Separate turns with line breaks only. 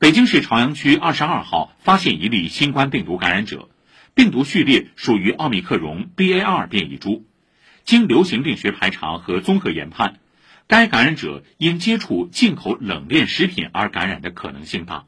北京市朝阳区二十二号发现一例新冠病毒感染者病毒序列属于奥密克戎 ba 二变异株。经流行病学排查和综合研判该感染者因接触进口冷链食品而感染的可能性大。